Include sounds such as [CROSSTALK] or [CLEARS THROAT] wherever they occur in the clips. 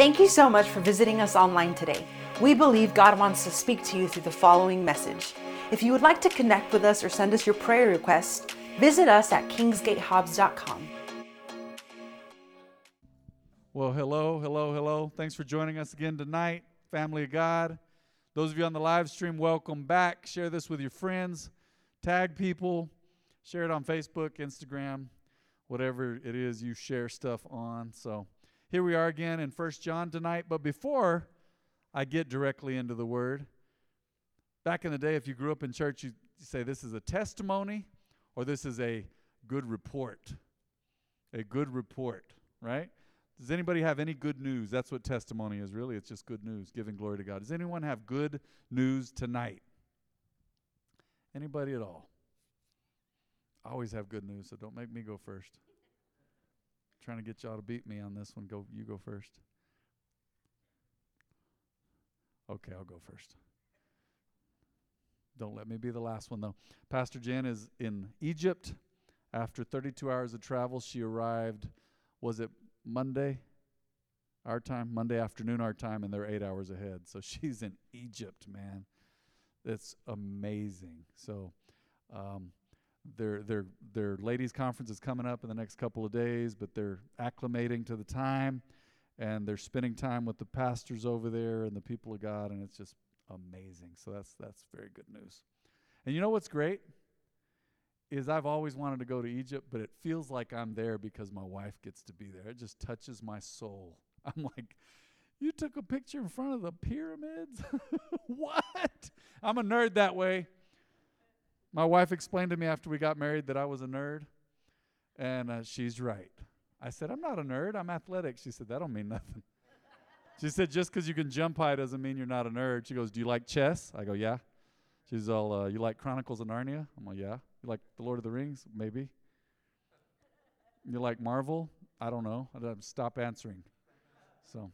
Thank you so much for visiting us online today. We believe God wants to speak to you through the following message. If you would like to connect with us or send us your prayer requests, visit us at kingsgatehobbs.com. Well, hello, hello, hello. Thanks for joining us again tonight, family of God. Those of you on the live stream, welcome back. Share this with your friends, tag people, share it on Facebook, Instagram, whatever it is you share stuff on. So here we are again in First John tonight. But before I get directly into the word, back in the day, if you grew up in church, you say this is a testimony or this is a good report. A good report, right? Does anybody have any good news? That's what testimony is, really. It's just good news, giving glory to God. Does anyone have good news tonight? Anybody at all? I always have good news, so don't make me go first. Trying to get y'all to beat me on this one. Go, you go first. Okay, I'll go first. Don't let me be the last one, though. Pastor Jen is in Egypt. After 32 hours of travel, she arrived, was it Monday, our time? Monday afternoon, our time, and they're eight hours ahead. So [LAUGHS] she's in Egypt, man. That's amazing. So, um, their their their ladies conference is coming up in the next couple of days, but they're acclimating to the time and they're spending time with the pastors over there and the people of God and it's just amazing. So that's that's very good news. And you know what's great? Is I've always wanted to go to Egypt, but it feels like I'm there because my wife gets to be there. It just touches my soul. [LAUGHS] I'm like, you took a picture in front of the pyramids? [LAUGHS] what? I'm a nerd that way. My wife explained to me after we got married that I was a nerd, and uh, she's right. I said, I'm not a nerd, I'm athletic. She said, That don't mean nothing. she said, Just because you can jump high doesn't mean you're not a nerd. She goes, Do you like chess? I go, Yeah. She's all, uh, You like Chronicles of Narnia? I'm like, Yeah. You like The Lord of the Rings? Maybe. You like Marvel? I don't know. I stop answering. So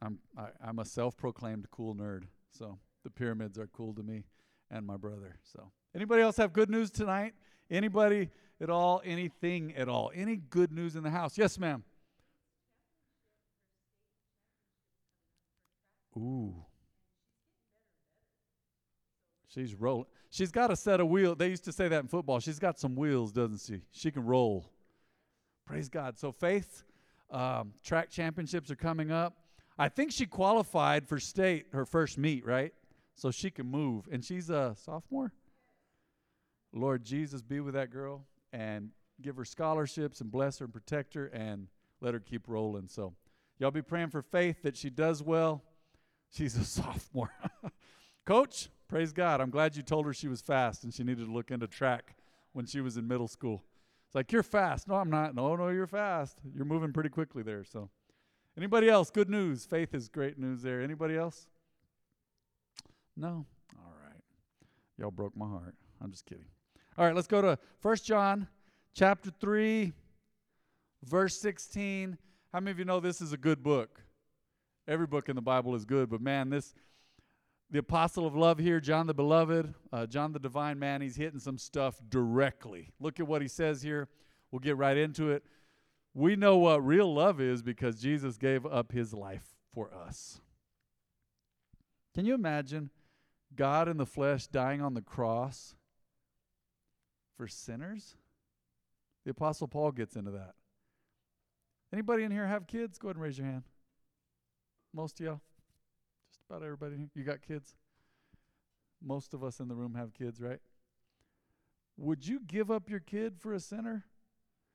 I'm I, I'm a self-proclaimed cool nerd. So the pyramids are cool to me and my brother. So, anybody else have good news tonight? Anybody at all? Anything at all? Any good news in the house? Yes, ma'am. Ooh. She's rolling. She's got a set of wheels. They used to say that in football. She's got some wheels, doesn't she? She can roll. Praise God. So, Faith um, track championships are coming up. I think she qualified for state her first meet, right? So she can move. And she's a sophomore. Lord Jesus, be with that girl and give her scholarships and bless her and protect her and let her keep rolling. So, y'all be praying for faith that she does well. She's a [LAUGHS] sophomore. [LAUGHS] Coach, praise God. I'm glad you told her she was fast and she needed to look into track when she was in middle school. It's like, you're fast. No, I'm not. No, no, you're fast. You're moving pretty quickly there. So, anybody else? Good news. Faith is great news there. Anybody else? No? All right. Y'all broke my heart. I'm just kidding. All right, let's go to First John chapter 3, verse 16. How many of you know this is a good book? Every book in the Bible is good, but man, this the apostle of love here, John the beloved, uh, John the divine man, he's hitting some stuff directly. Look at what he says here. We'll get right into it. We know what real love is because Jesus gave up his life for us. Can you imagine God in the flesh dying on the cross for sinners? The apostle Paul gets into that. Anybody in here have kids? Go ahead and raise your hand. Most of y'all? Just about everybody. You got kids? Most of us in the room have kids, right? Would you give up your kid for a sinner?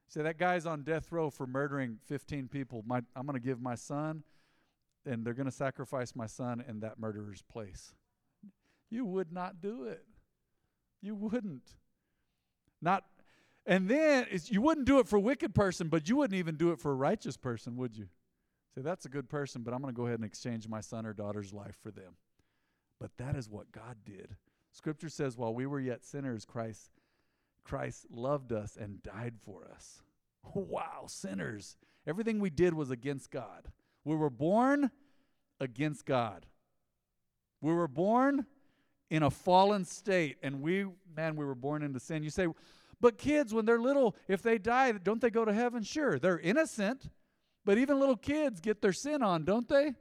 Say that guy's on death row for murdering 15 people. My, I'm going to give my son, and they're going to sacrifice my son in that murderer's place you would not do it. You wouldn't. Not and then you wouldn't do it for a wicked person, but you wouldn't even do it for a righteous person, would you? Say, that's a good person, but I'm going to go ahead and exchange my son or daughter's life for them. But that is what God did. Scripture says, while we were yet sinners, Christ, Christ loved us and died for us. [LAUGHS] Wow, sinners. Everything we did was against God. We were born against God. We were born in a fallen state. And we, man, we were born into sin. You say, but kids, when they're little, if they die, don't they go to heaven? Sure, they're innocent. But even little kids get their sin on, don't they?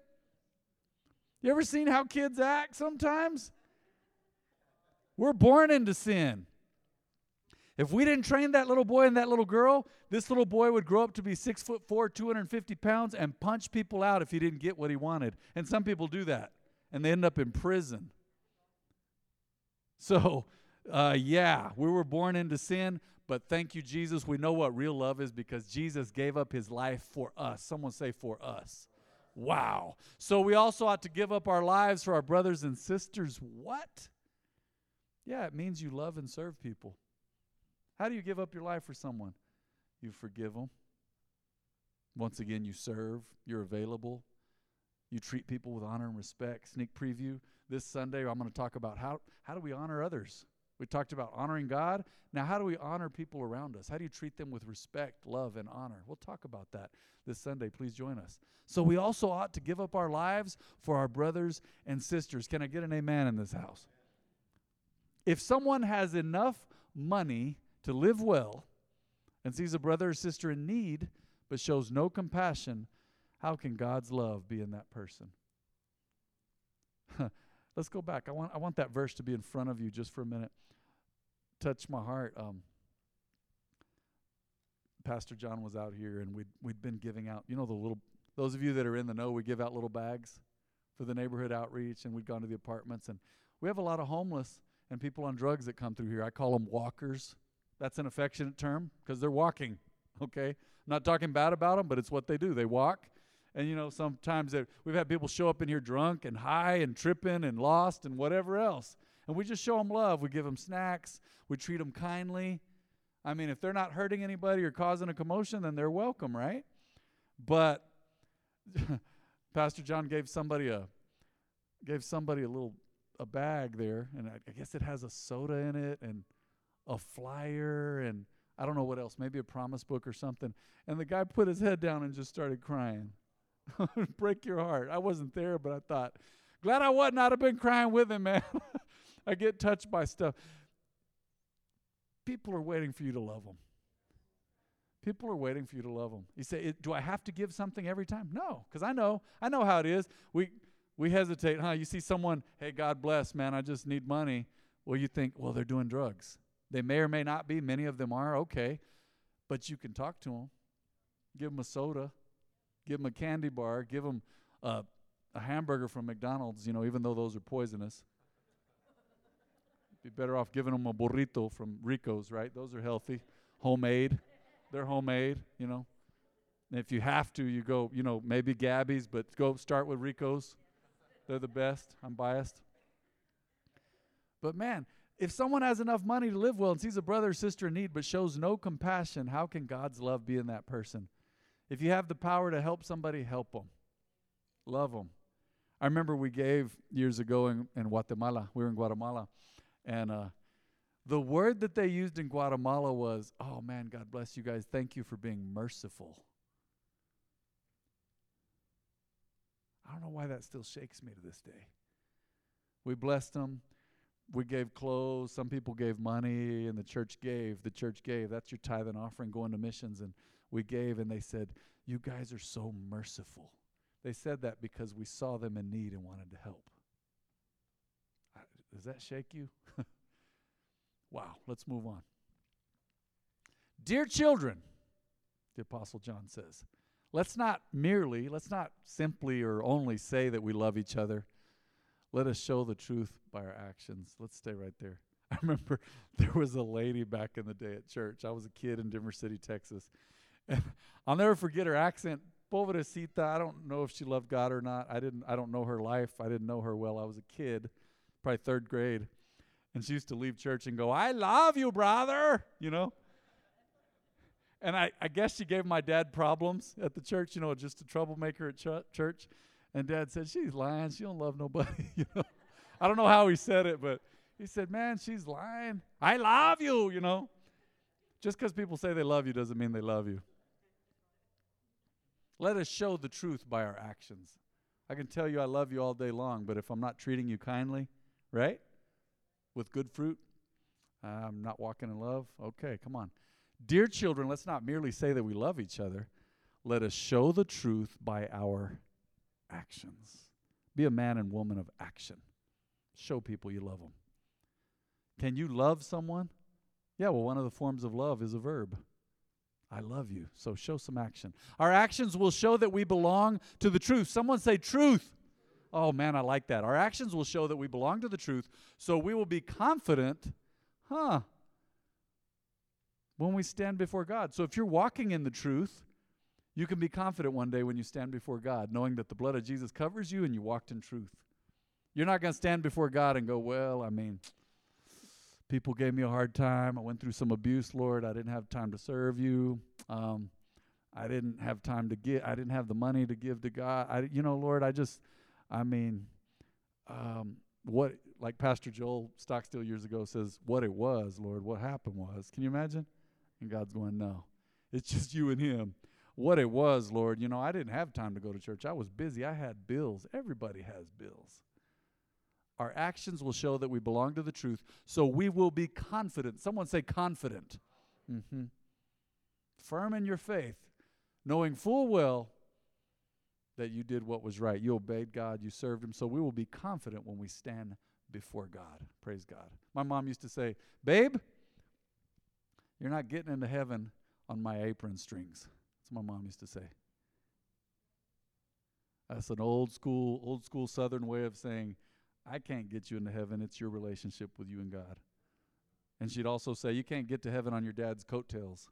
You ever seen how kids act sometimes? We're born into sin. If we didn't train that little boy and that little girl, this little boy would grow up to be six foot four, 250 pounds, and punch people out if he didn't get what he wanted. And some people do that, and they end up in prison. So, [LAUGHS] uh, yeah, we were born into sin, but thank you, Jesus. We know what real love is because Jesus gave up his life for us. Someone say, for us. Wow. So we also ought to give up our lives for our brothers and sisters. What? Yeah, it means you love and serve people. How do you give up your life for someone? You forgive them. Once again, you serve, you're available, you treat people with honor and respect. Sneak preview this Sunday, I'm going to talk about how, how do we honor others? We talked about honoring God. Now, how do we honor people around us? How do you treat them with respect, love, and honor? We'll talk about that this Sunday. Please join us. So, we also ought to give up our lives for our brothers and sisters. Can I get an amen in this house? If someone has enough money to live well and sees a brother or sister in need but shows no compassion, how can God's love be in that person? [LAUGHS] Let's go back. I want I want that verse to be in front of you just for a minute. Touch my heart. Um, Pastor John was out here, and we'd we'd been giving out. You know the little those of you that are in the know, we give out little bags for the neighborhood outreach, and we'd gone to the apartments, and we have a lot of homeless and people on drugs that come through here. I call them walkers. That's an affectionate term because they're walking. Okay, I'm not talking bad about them, but it's what they do. They walk and you know, sometimes we've had people show up in here drunk and high and tripping and lost and whatever else. And we just show them love. We give them snacks. We treat them kindly. I mean, if they're not hurting anybody or causing a commotion, then they're welcome, right? But [LAUGHS] Pastor John gave somebody a gave somebody a little a bag there, and I, I guess it has a soda in it and a flyer and I don't know what else, maybe a promise book or something. And the guy put his head down and just started crying. [LAUGHS] break your heart. I wasn't there, but I thought, glad I wasn't. I'd have been crying with him, man. [LAUGHS] I get touched by stuff. People are waiting for you to love them. People are waiting for you to love them. You say, "Do I have to give something every time?" No, because I know. I know how it is. We we hesitate, huh? You see someone, "Hey, God bless, man. I just need money." Well, you think, "Well, they're doing drugs." They may or may not be. Many of them are. Okay, but you can talk to them. Give them a soda give them a candy bar, give them uh, a hamburger from McDonald's, you know, even though those are poisonous. Be better off giving them a burrito from Rico's, right? Those are healthy, homemade. They're homemade, you know. And if you have to, you go, you know, maybe Gabby's, but go start with Rico's. They're the best. I'm biased. But man, if someone has enough money to live well and sees a brother or sister in need but shows no compassion, how can God's love be in that person? If you have the power to help somebody, help them. Love them. I remember we gave years ago in, in Guatemala. We were in Guatemala. And uh, the word that they used in Guatemala was, oh man, God bless you guys. Thank you for being merciful. I don't know why that still shakes me to this day. We blessed them. We gave clothes. Some people gave money, and the church gave. The church gave. That's your tithe and offering going to missions. And we gave, and they said, You guys are so merciful. They said that because we saw them in need and wanted to help. Does that shake you? [LAUGHS] wow, let's move on. Dear children, the Apostle John says, let's not merely, let's not simply or only say that we love each other. Let us show the truth by our actions. Let's stay right there. [LAUGHS] I remember there was a lady back in the day at church. I was a kid in Denver City, Texas, [LAUGHS] I'll never forget her accent. Pobrecita. I don't know if she loved God or not. I didn't. I don't know her life. I didn't know her well. I was a kid, probably third grade, and she used to leave church and go, "I love you, brother," you know. And I, I guess she gave my dad problems at the church, you know, just a troublemaker at ch- church. And dad said, She's lying. She don't love nobody. [LAUGHS] you know, I don't know how he said it, but he said, Man, she's lying. I love you, you know. Just because people say they love you doesn't mean they love you. Let us show the truth by our actions. I can tell you I love you all day long, but if I'm not treating you kindly, right? With good fruit, I'm not walking in love. Okay, come on. Dear children, let's not merely say that we love each other. let us show the truth by our actions. Be a man and woman of action. Show people you love them. Can you love someone? Yeah, well, one of the forms of love is a verb. I love you. So show some action. Our actions will show that we belong to the truth. Someone say truth. Oh man, I like that. Our actions will show that we belong to the truth. So we will be confident, huh, when we stand before God. So if you're walking in the truth, you can be confident one day when you stand before God, knowing that the blood of Jesus covers you and you walked in truth. You're not going to stand before God and go, Well, I mean, people gave me a hard time. I went through some abuse, Lord. I didn't have time to serve you. Um, I didn't have time to give. I didn't have the money to give to God. I, you know, Lord, I just, I mean, um, what, like Pastor Joel Stockstill years ago says, what it was, Lord, what happened was. Can you imagine? And God's going, no, it's [LAUGHS] just you and Him. What it was, Lord, you know, I didn't have time to go to church. I was busy. I had bills. Everybody has bills. Our actions will show that we belong to the truth, so we will be confident. Someone say confident. Mm-hmm. Firm in your faith, knowing full well that you did what was right. You obeyed God, you served Him, so we will be confident when we stand before God. Praise God. My mom used to say, Babe, you're not getting into heaven on my apron strings. That's what my mom used to say. That's an old school, old school Southern way of saying, I can't get you into heaven. It's your relationship with you and God. And she'd also say, You can't get to heaven on your dad's coattails.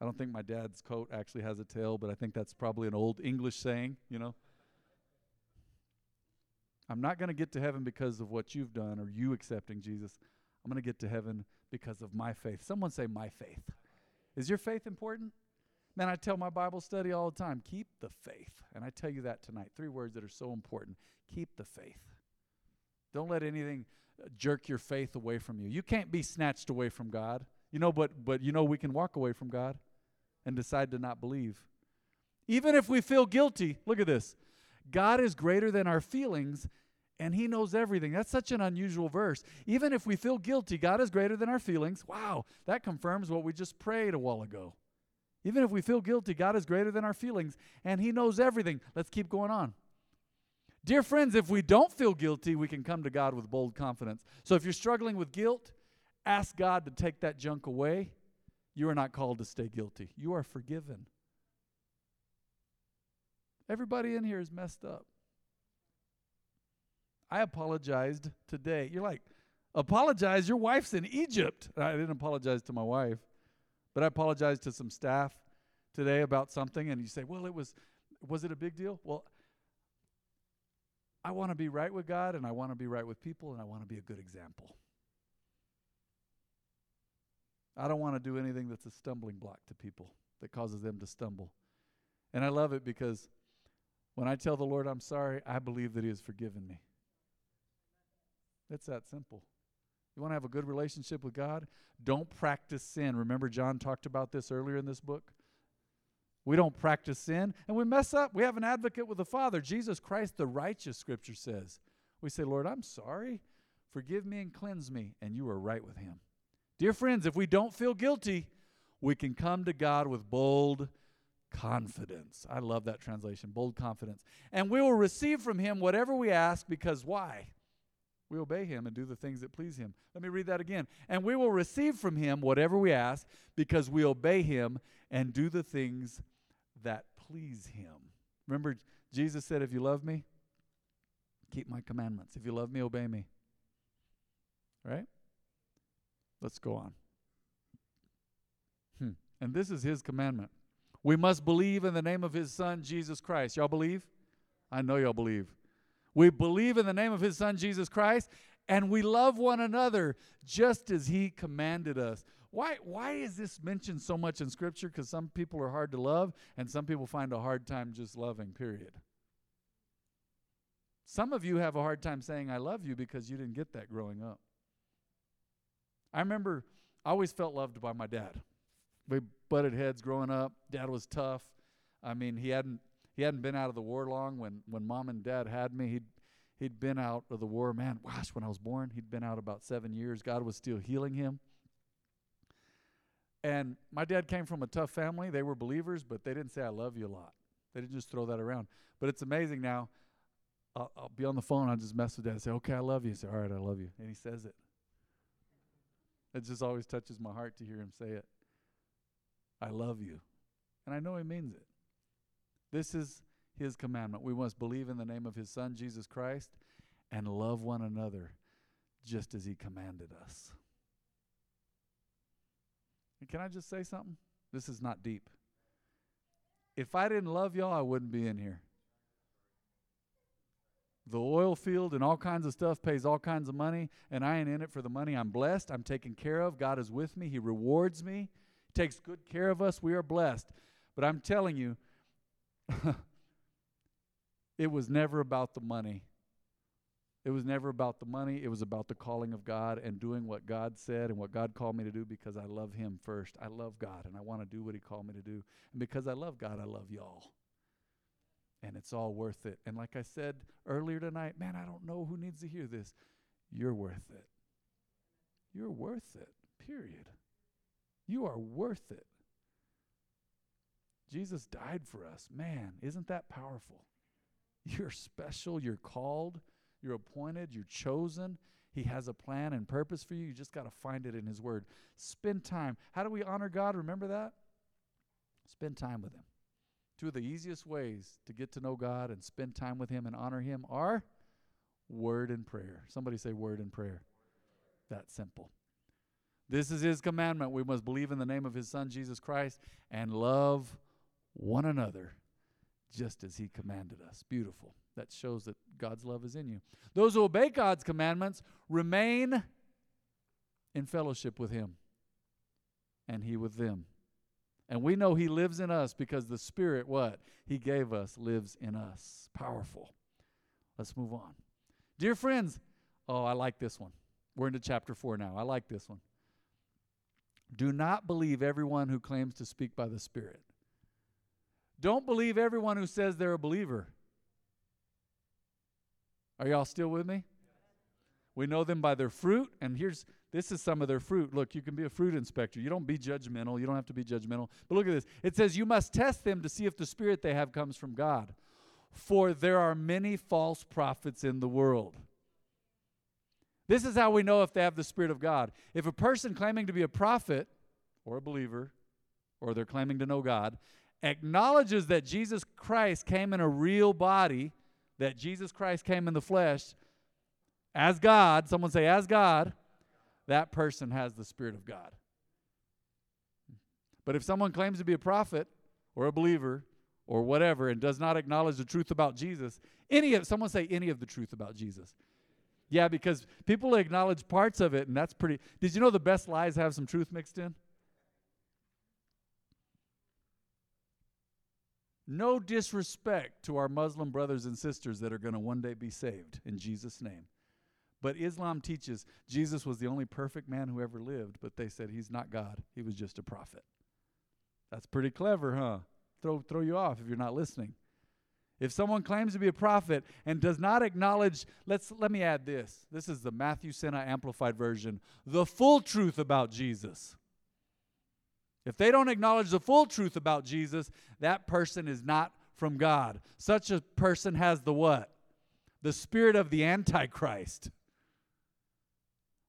I don't think my dad's coat actually has a tail, but I think that's probably an old English saying, you know. I'm not going to get to heaven because of what you've done or you accepting Jesus. I'm going to get to heaven because of my faith. Someone say, My faith. Is your faith important? Man, I tell my Bible study all the time keep the faith. And I tell you that tonight. Three words that are so important keep the faith. Don't let anything uh, jerk your faith away from you. You can't be snatched away from God. You know, but but you know we can walk away from God and decide to not believe. Even if we feel guilty, look at this. God is greater than our feelings and he knows everything. That's such an unusual verse. Even if we feel guilty, God is greater than our feelings. Wow, that confirms what we just prayed a while ago. Even if we feel guilty, God is greater than our feelings and he knows everything. Let's keep going on. Dear friends, if we don't feel guilty, we can come to God with bold confidence. So if you're struggling with guilt, ask God to take that junk away. You are not called to stay guilty. You are forgiven. Everybody in here is messed up. I apologized today. You're like, apologize? Your wife's in Egypt. I didn't apologize to my wife, but I apologized to some staff today about something. And you say, well, it was, was it a big deal? Well, I want to be right with God and I want to be right with people and I want to be a good example. I don't want to do anything that's a stumbling block to people that causes them to stumble. And I love it because when I tell the Lord I'm sorry, I believe that He has forgiven me. It's that simple. You want to have a good relationship with God? Don't practice sin. Remember, John talked about this earlier in this book? We don't practice sin and we mess up. We have an advocate with the Father, Jesus Christ, the righteous, Scripture says. We say, Lord, I'm sorry. Forgive me and cleanse me, and you are right with Him. Dear friends, if we don't feel guilty, we can come to God with bold confidence. I love that translation, bold confidence. And we will receive from Him whatever we ask because why? We obey Him and do the things that please Him. Let me read that again. And we will receive from Him whatever we ask because we obey Him and do the things that please him. Remember, Jesus said, If you love me, keep my commandments. If you love me, obey me. Right? Let's go on. Hmm. And this is his commandment. We must believe in the name of his son, Jesus Christ. Y'all believe? I know y'all believe. We believe in the name of his son, Jesus Christ, and we love one another just as he commanded us. Why, why is this mentioned so much in Scripture? Because some people are hard to love, and some people find a hard time just loving, period. Some of you have a hard time saying, I love you because you didn't get that growing up. I remember I always felt loved by my dad. We butted heads growing up. Dad was tough. I mean, he hadn't he hadn't been out of the war long when when mom and dad had me. He'd he'd been out of the war, man, gosh, when I was born, he'd been out about seven years. God was still healing him. And my dad came from a tough family. They were believers, but they didn't say, I love you a lot. They didn't just throw that around. But it's amazing now. I'll, I'll be on the phone. I'll just mess with dad and say, Okay, I love you. He say, All right, I love you. And he says it. It just always touches my heart to hear him say it. I love you. And I know he means it. This is his commandment. We must believe in the name of his son, Jesus Christ, and love one another just as he commanded us. And can I just say something? This is not deep. If I didn't love y'all, I wouldn't be in here. The oil field and all kinds of stuff pays all kinds of money, and I ain't in it for the money. I'm blessed. I'm taken care of. God is with me. He rewards me, he takes good care of us. We are blessed. But I'm telling you, [LAUGHS] it was never about the money. It was never about the money. It was about the calling of God and doing what God said and what God called me to do because I love Him first. I love God and I want to do what He called me to do. And because I love God, I love y'all. And it's all worth it. And like I said earlier tonight, man, I don't know who needs to hear this. You're worth it. You're worth it, period. You are worth it. Jesus died for us. Man, isn't that powerful? You're special. You're called. You're appointed. You're chosen. He has a plan and purpose for you. You just got to find it in His Word. Spend time. How do we honor God? Remember that? Spend time with Him. Two of the easiest ways to get to know God and spend time with Him and honor Him are word and prayer. Somebody say word and prayer. That simple. This is His commandment. We must believe in the name of His Son, Jesus Christ, and love one another just as he commanded us. Beautiful. That shows that God's love is in you. Those who obey God's commandments remain in fellowship with him and he with them. And we know he lives in us because the spirit what he gave us lives in us. Powerful. Let's move on. Dear friends, oh, I like this one. We're into chapter 4 now. I like this one. Do not believe everyone who claims to speak by the Spirit. Don't believe everyone who says they're a believer. Are y'all still with me? We know them by their fruit, and here's this is some of their fruit. Look, you can be a fruit inspector. You don't be judgmental. You don't have to be judgmental. But look at this. It says you must test them to see if the spirit they have comes from God. For there are many false prophets in the world. This is how we know if they have the spirit of God. If a person claiming to be a prophet or a believer or they're claiming to know God acknowledges that Jesus Christ came in a real body, that Jesus Christ came in the flesh as God, someone say, as God, that person has the Spirit of God. But if someone claims to be a prophet or a believer or whatever and does not acknowledge the truth about Jesus, any of someone say any of the truth about Jesus. Yeah, because people acknowledge parts of it, and that's pretty. Did you know the best lies have some truth mixed in? No disrespect to our Muslim brothers and sisters that are going to one day be saved in Jesus' name. But Islam teaches Jesus was the only perfect man who ever lived, but they said he's not God. He was just a prophet. That's pretty clever, huh? Throw, throw you off if you're not listening. If someone claims to be a prophet and does not acknowledge, let's let me add this. This is the Matthew Sena amplified version, the full truth about Jesus. If they don't acknowledge the full truth about Jesus, that person is not from God. Such a person has the what? The spirit of the Antichrist,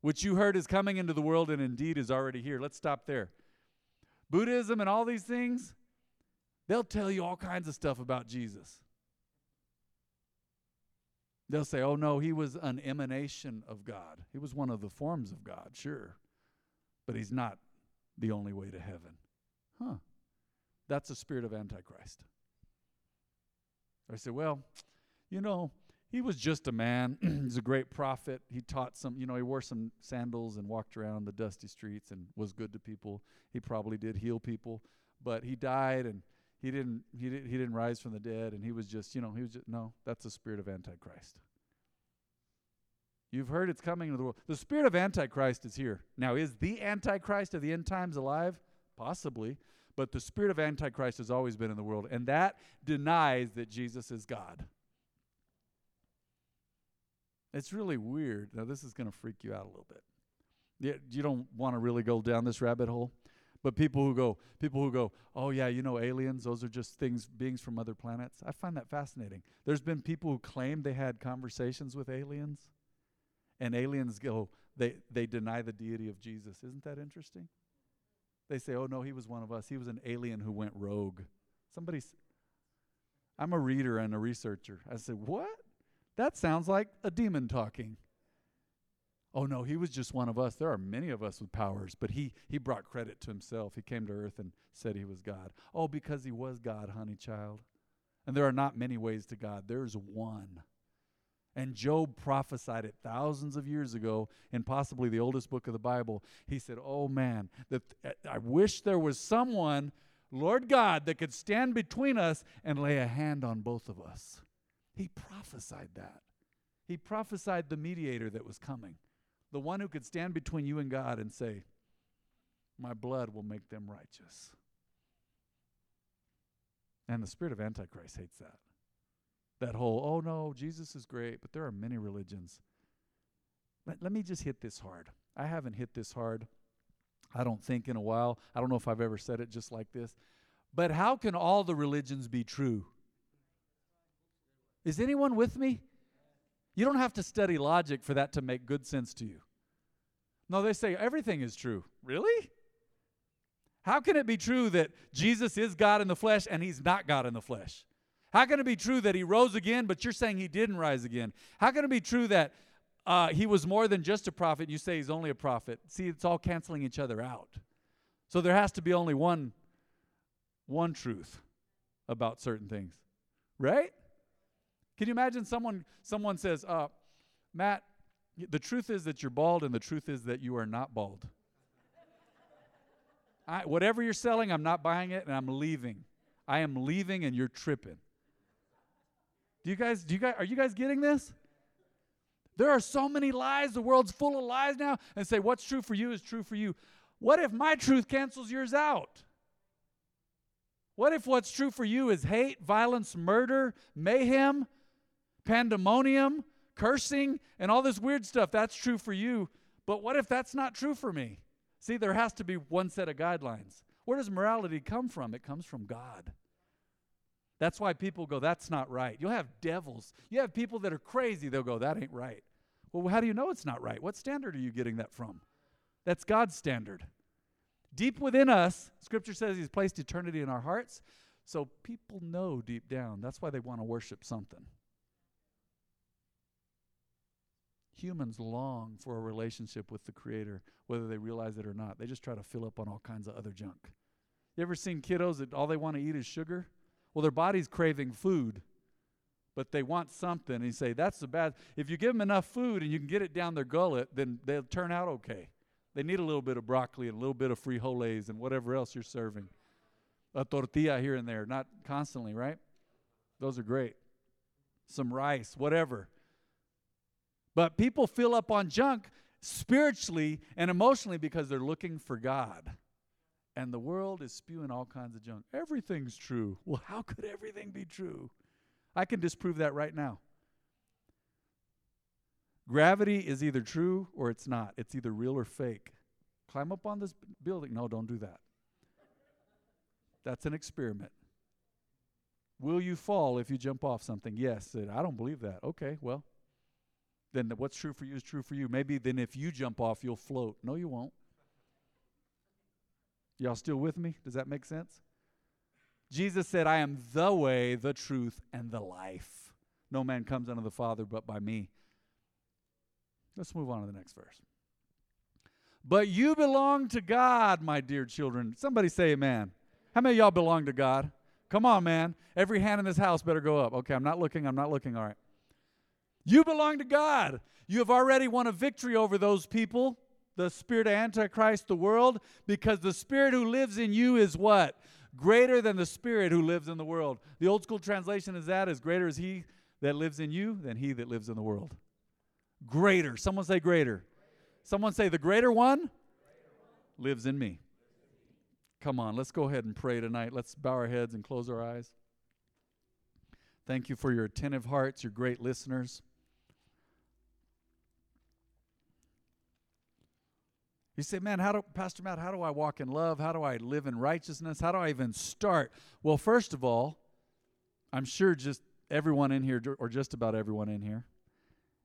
which you heard is coming into the world and indeed is already here. Let's stop there. Buddhism and all these things, they'll tell you all kinds of stuff about Jesus. They'll say, oh no, he was an emanation of God. He was one of the forms of God, sure. But he's not the only way to heaven. Huh. That's the spirit of Antichrist. I said, well, you know, he was just a man. [CLEARS THROAT] He's a great prophet. He taught some, you know, he wore some sandals and walked around the dusty streets and was good to people. He probably did heal people, but he died and he didn't he didn't he didn't rise from the dead and he was just, you know, he was just no, that's the spirit of antichrist. You've heard it's coming into the world. The spirit of Antichrist is here. Now, is the Antichrist of the end times alive? Possibly. But the spirit of Antichrist has always been in the world, and that denies that Jesus is God. It's really weird. Now, this is going to freak you out a little bit. You don't want to really go down this rabbit hole, But people who go, people who go, oh yeah, you know, aliens, those are just things, beings from other planets. I find that fascinating. There's been people who claim they had conversations with aliens, and aliens go, they they deny the deity of Jesus. Isn't that interesting? They say, oh no, he was one of us. He was an alien who went rogue. Somebody's. I'm a reader and a researcher. I said, what? That sounds like a demon talking. Oh no, he was just one of us. There are many of us with powers, but he he brought credit to himself. He came to earth and said he was God. Oh, because he was God, honey child. And there are not many ways to God. There's one. And Job prophesied it thousands of years ago in possibly the oldest book of the Bible. He said, "Oh man, that uh, I wish there was someone, Lord God, that could stand between us and lay a hand on both of us." He prophesied that. He prophesied the mediator that was coming the one who could stand between you and God and say, My blood will make them righteous. And the spirit of Antichrist hates that. That whole, oh no, Jesus is great, but there are many religions. Let, let me just hit this hard. I haven't hit this hard, I don't think, in a while. I don't know if I've ever said it just like this. But how can all the religions be true? Is anyone with me? You don't have to study logic for that to make good sense to you. No, they say everything is true. Really? How can it be true that Jesus is God in the flesh and he's not God in the flesh? How can it be true that he rose again, but you're saying he didn't rise again? How can it be true that uh, he was more than just a prophet you say he's only a prophet? See, it's all canceling each other out. So there has to be only one, one truth about certain things, right? Can you imagine someone someone says, uh, Matt, the truth is that you're bald, and the truth is that you are not bald. I, whatever you're selling, I'm not buying it, and I'm leaving. I am leaving, and you're tripping. Do you guys? Do you guys? Are you guys getting this? There are so many lies. The world's full of lies now, and say what's true for you is true for you. What if my truth cancels yours out? What if what's true for you is hate, violence, murder, mayhem, pandemonium, cursing, and all this weird stuff. That's true for you. But what if that's not true for me? See, there has to be one set of guidelines. Where does morality come from? It comes from God. That's why people go, that's not right. You'll have devils. You have people that are crazy, they'll go, that ain't right. Well, how do you know it's not right? What standard are you getting that from? That's God's standard. Deep within us, Scripture says He's placed eternity in our hearts. So people know deep down. That's why they want to worship something. Humans long for a relationship with the Creator, whether they realize it or not. They just try to fill up on all kinds of other junk. You ever seen kiddos that all they want to eat is sugar? Well, their body's craving food, but they want something. And you say, that's the bad. If you give them enough food and you can get it down their gullet, then they'll turn out okay. They need a little bit of broccoli and a little bit of frijoles and whatever else you're serving. A tortilla here and there, not constantly, right? Those are great. Some rice, whatever. But people fill up on junk spiritually and emotionally because they're looking for God. And the world is spewing all kinds of junk. Everything's true. [LAUGHS] Well, how could everything be true? I can disprove that right now. Gravity is either true or it's not. It's either real or fake. Climb up on this building. No, don't do that. That's an experiment. Will you fall if you jump off something? Yes. I don't believe that. Okay, well, then what's true for you is true for you. Maybe then if you jump off, you'll float. No, you won't. Y'all still with me? Does that make sense? Jesus said, I am the way, the truth, and the life. No man comes unto the Father but by me. Let's move on to the next verse. But you belong to God, my dear children. Somebody say amen. How many y'all belong to God? Come on, man. Every hand in this house better go up. Okay, I'm not looking. I'm not looking. All right. You belong to God. You have already won a victory over those people, the spirit of Antichrist, the world, because the spirit who lives in you is what? Greater than the spirit who lives in the world. The old school translation is that as greater is he that lives in you than he that lives in the world. Greater. Someone say greater. Someone say the greater one lives in me. Come on, let's go ahead and pray tonight. Let's bow our heads and close our eyes. Thank you for your attentive hearts, your great listeners. You say, man, how do, Pastor Matt, how do I walk in love? How do I live in righteousness? How do I even start? Well, first of all, I'm sure just everyone in here, or just about everyone in here,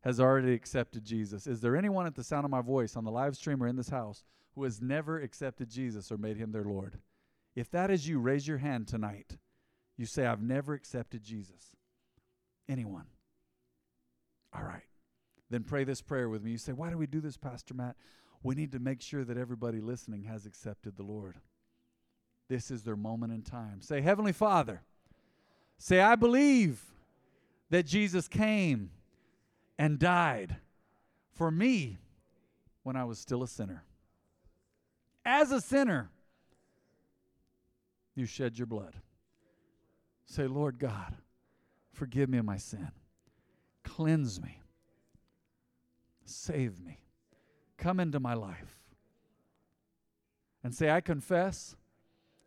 has already accepted Jesus. Is there anyone at the sound of my voice on the live stream or in this house who has never accepted Jesus or made him their Lord? If that is you, raise your hand tonight. You say, I've never accepted Jesus. Anyone? All right. Then pray this prayer with me. You say, Why do we do this, Pastor Matt? We need to make sure that everybody listening has accepted the Lord. This is their moment in time. Say, Heavenly Father, say, I believe that Jesus came and died for me when I was still a sinner. As a sinner, you shed your blood. Say, Lord God, forgive me of my sin. Cleanse me. Save me. Come into my life. And say, I confess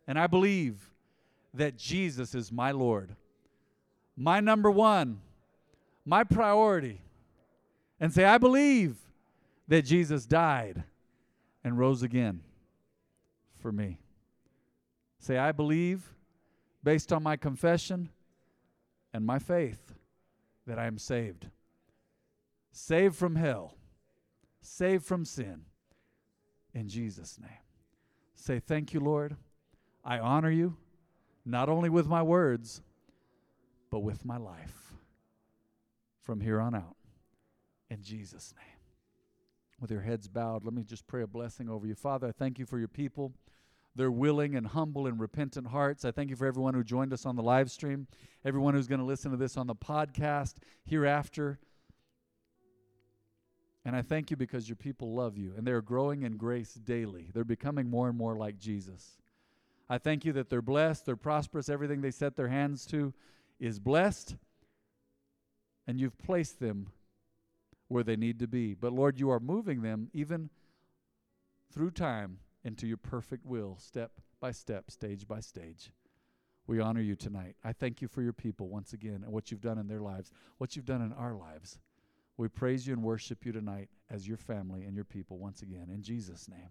and I believe that Jesus is my Lord, my number one, my priority. And say, I believe that Jesus died and rose again for me. Say, I believe, based on my confession and my faith, that I am saved. Saved from hell, saved from sin. In Jesus' name. Say, Thank you, Lord. I honor you, not only with my words, but with my life from here on out. In Jesus' name. With your heads bowed, let me just pray a blessing over you. Father, I thank you for your people their willing and humble and repentant hearts. I thank you for everyone who joined us on the live stream, everyone who's going to listen to this on the podcast hereafter. And I thank you because your people love you and they're growing in grace daily. They're becoming more and more like Jesus. I thank you that they're blessed, they're prosperous, everything they set their hands to is blessed, and you've placed them where they need to be. But Lord, you are moving them even through time into your perfect will, step by step, stage by stage. We honor you tonight. I thank you for your people once again and what you've done in their lives, what you've done in our lives. We praise you and worship you tonight as your family and your people once again. In Jesus' name.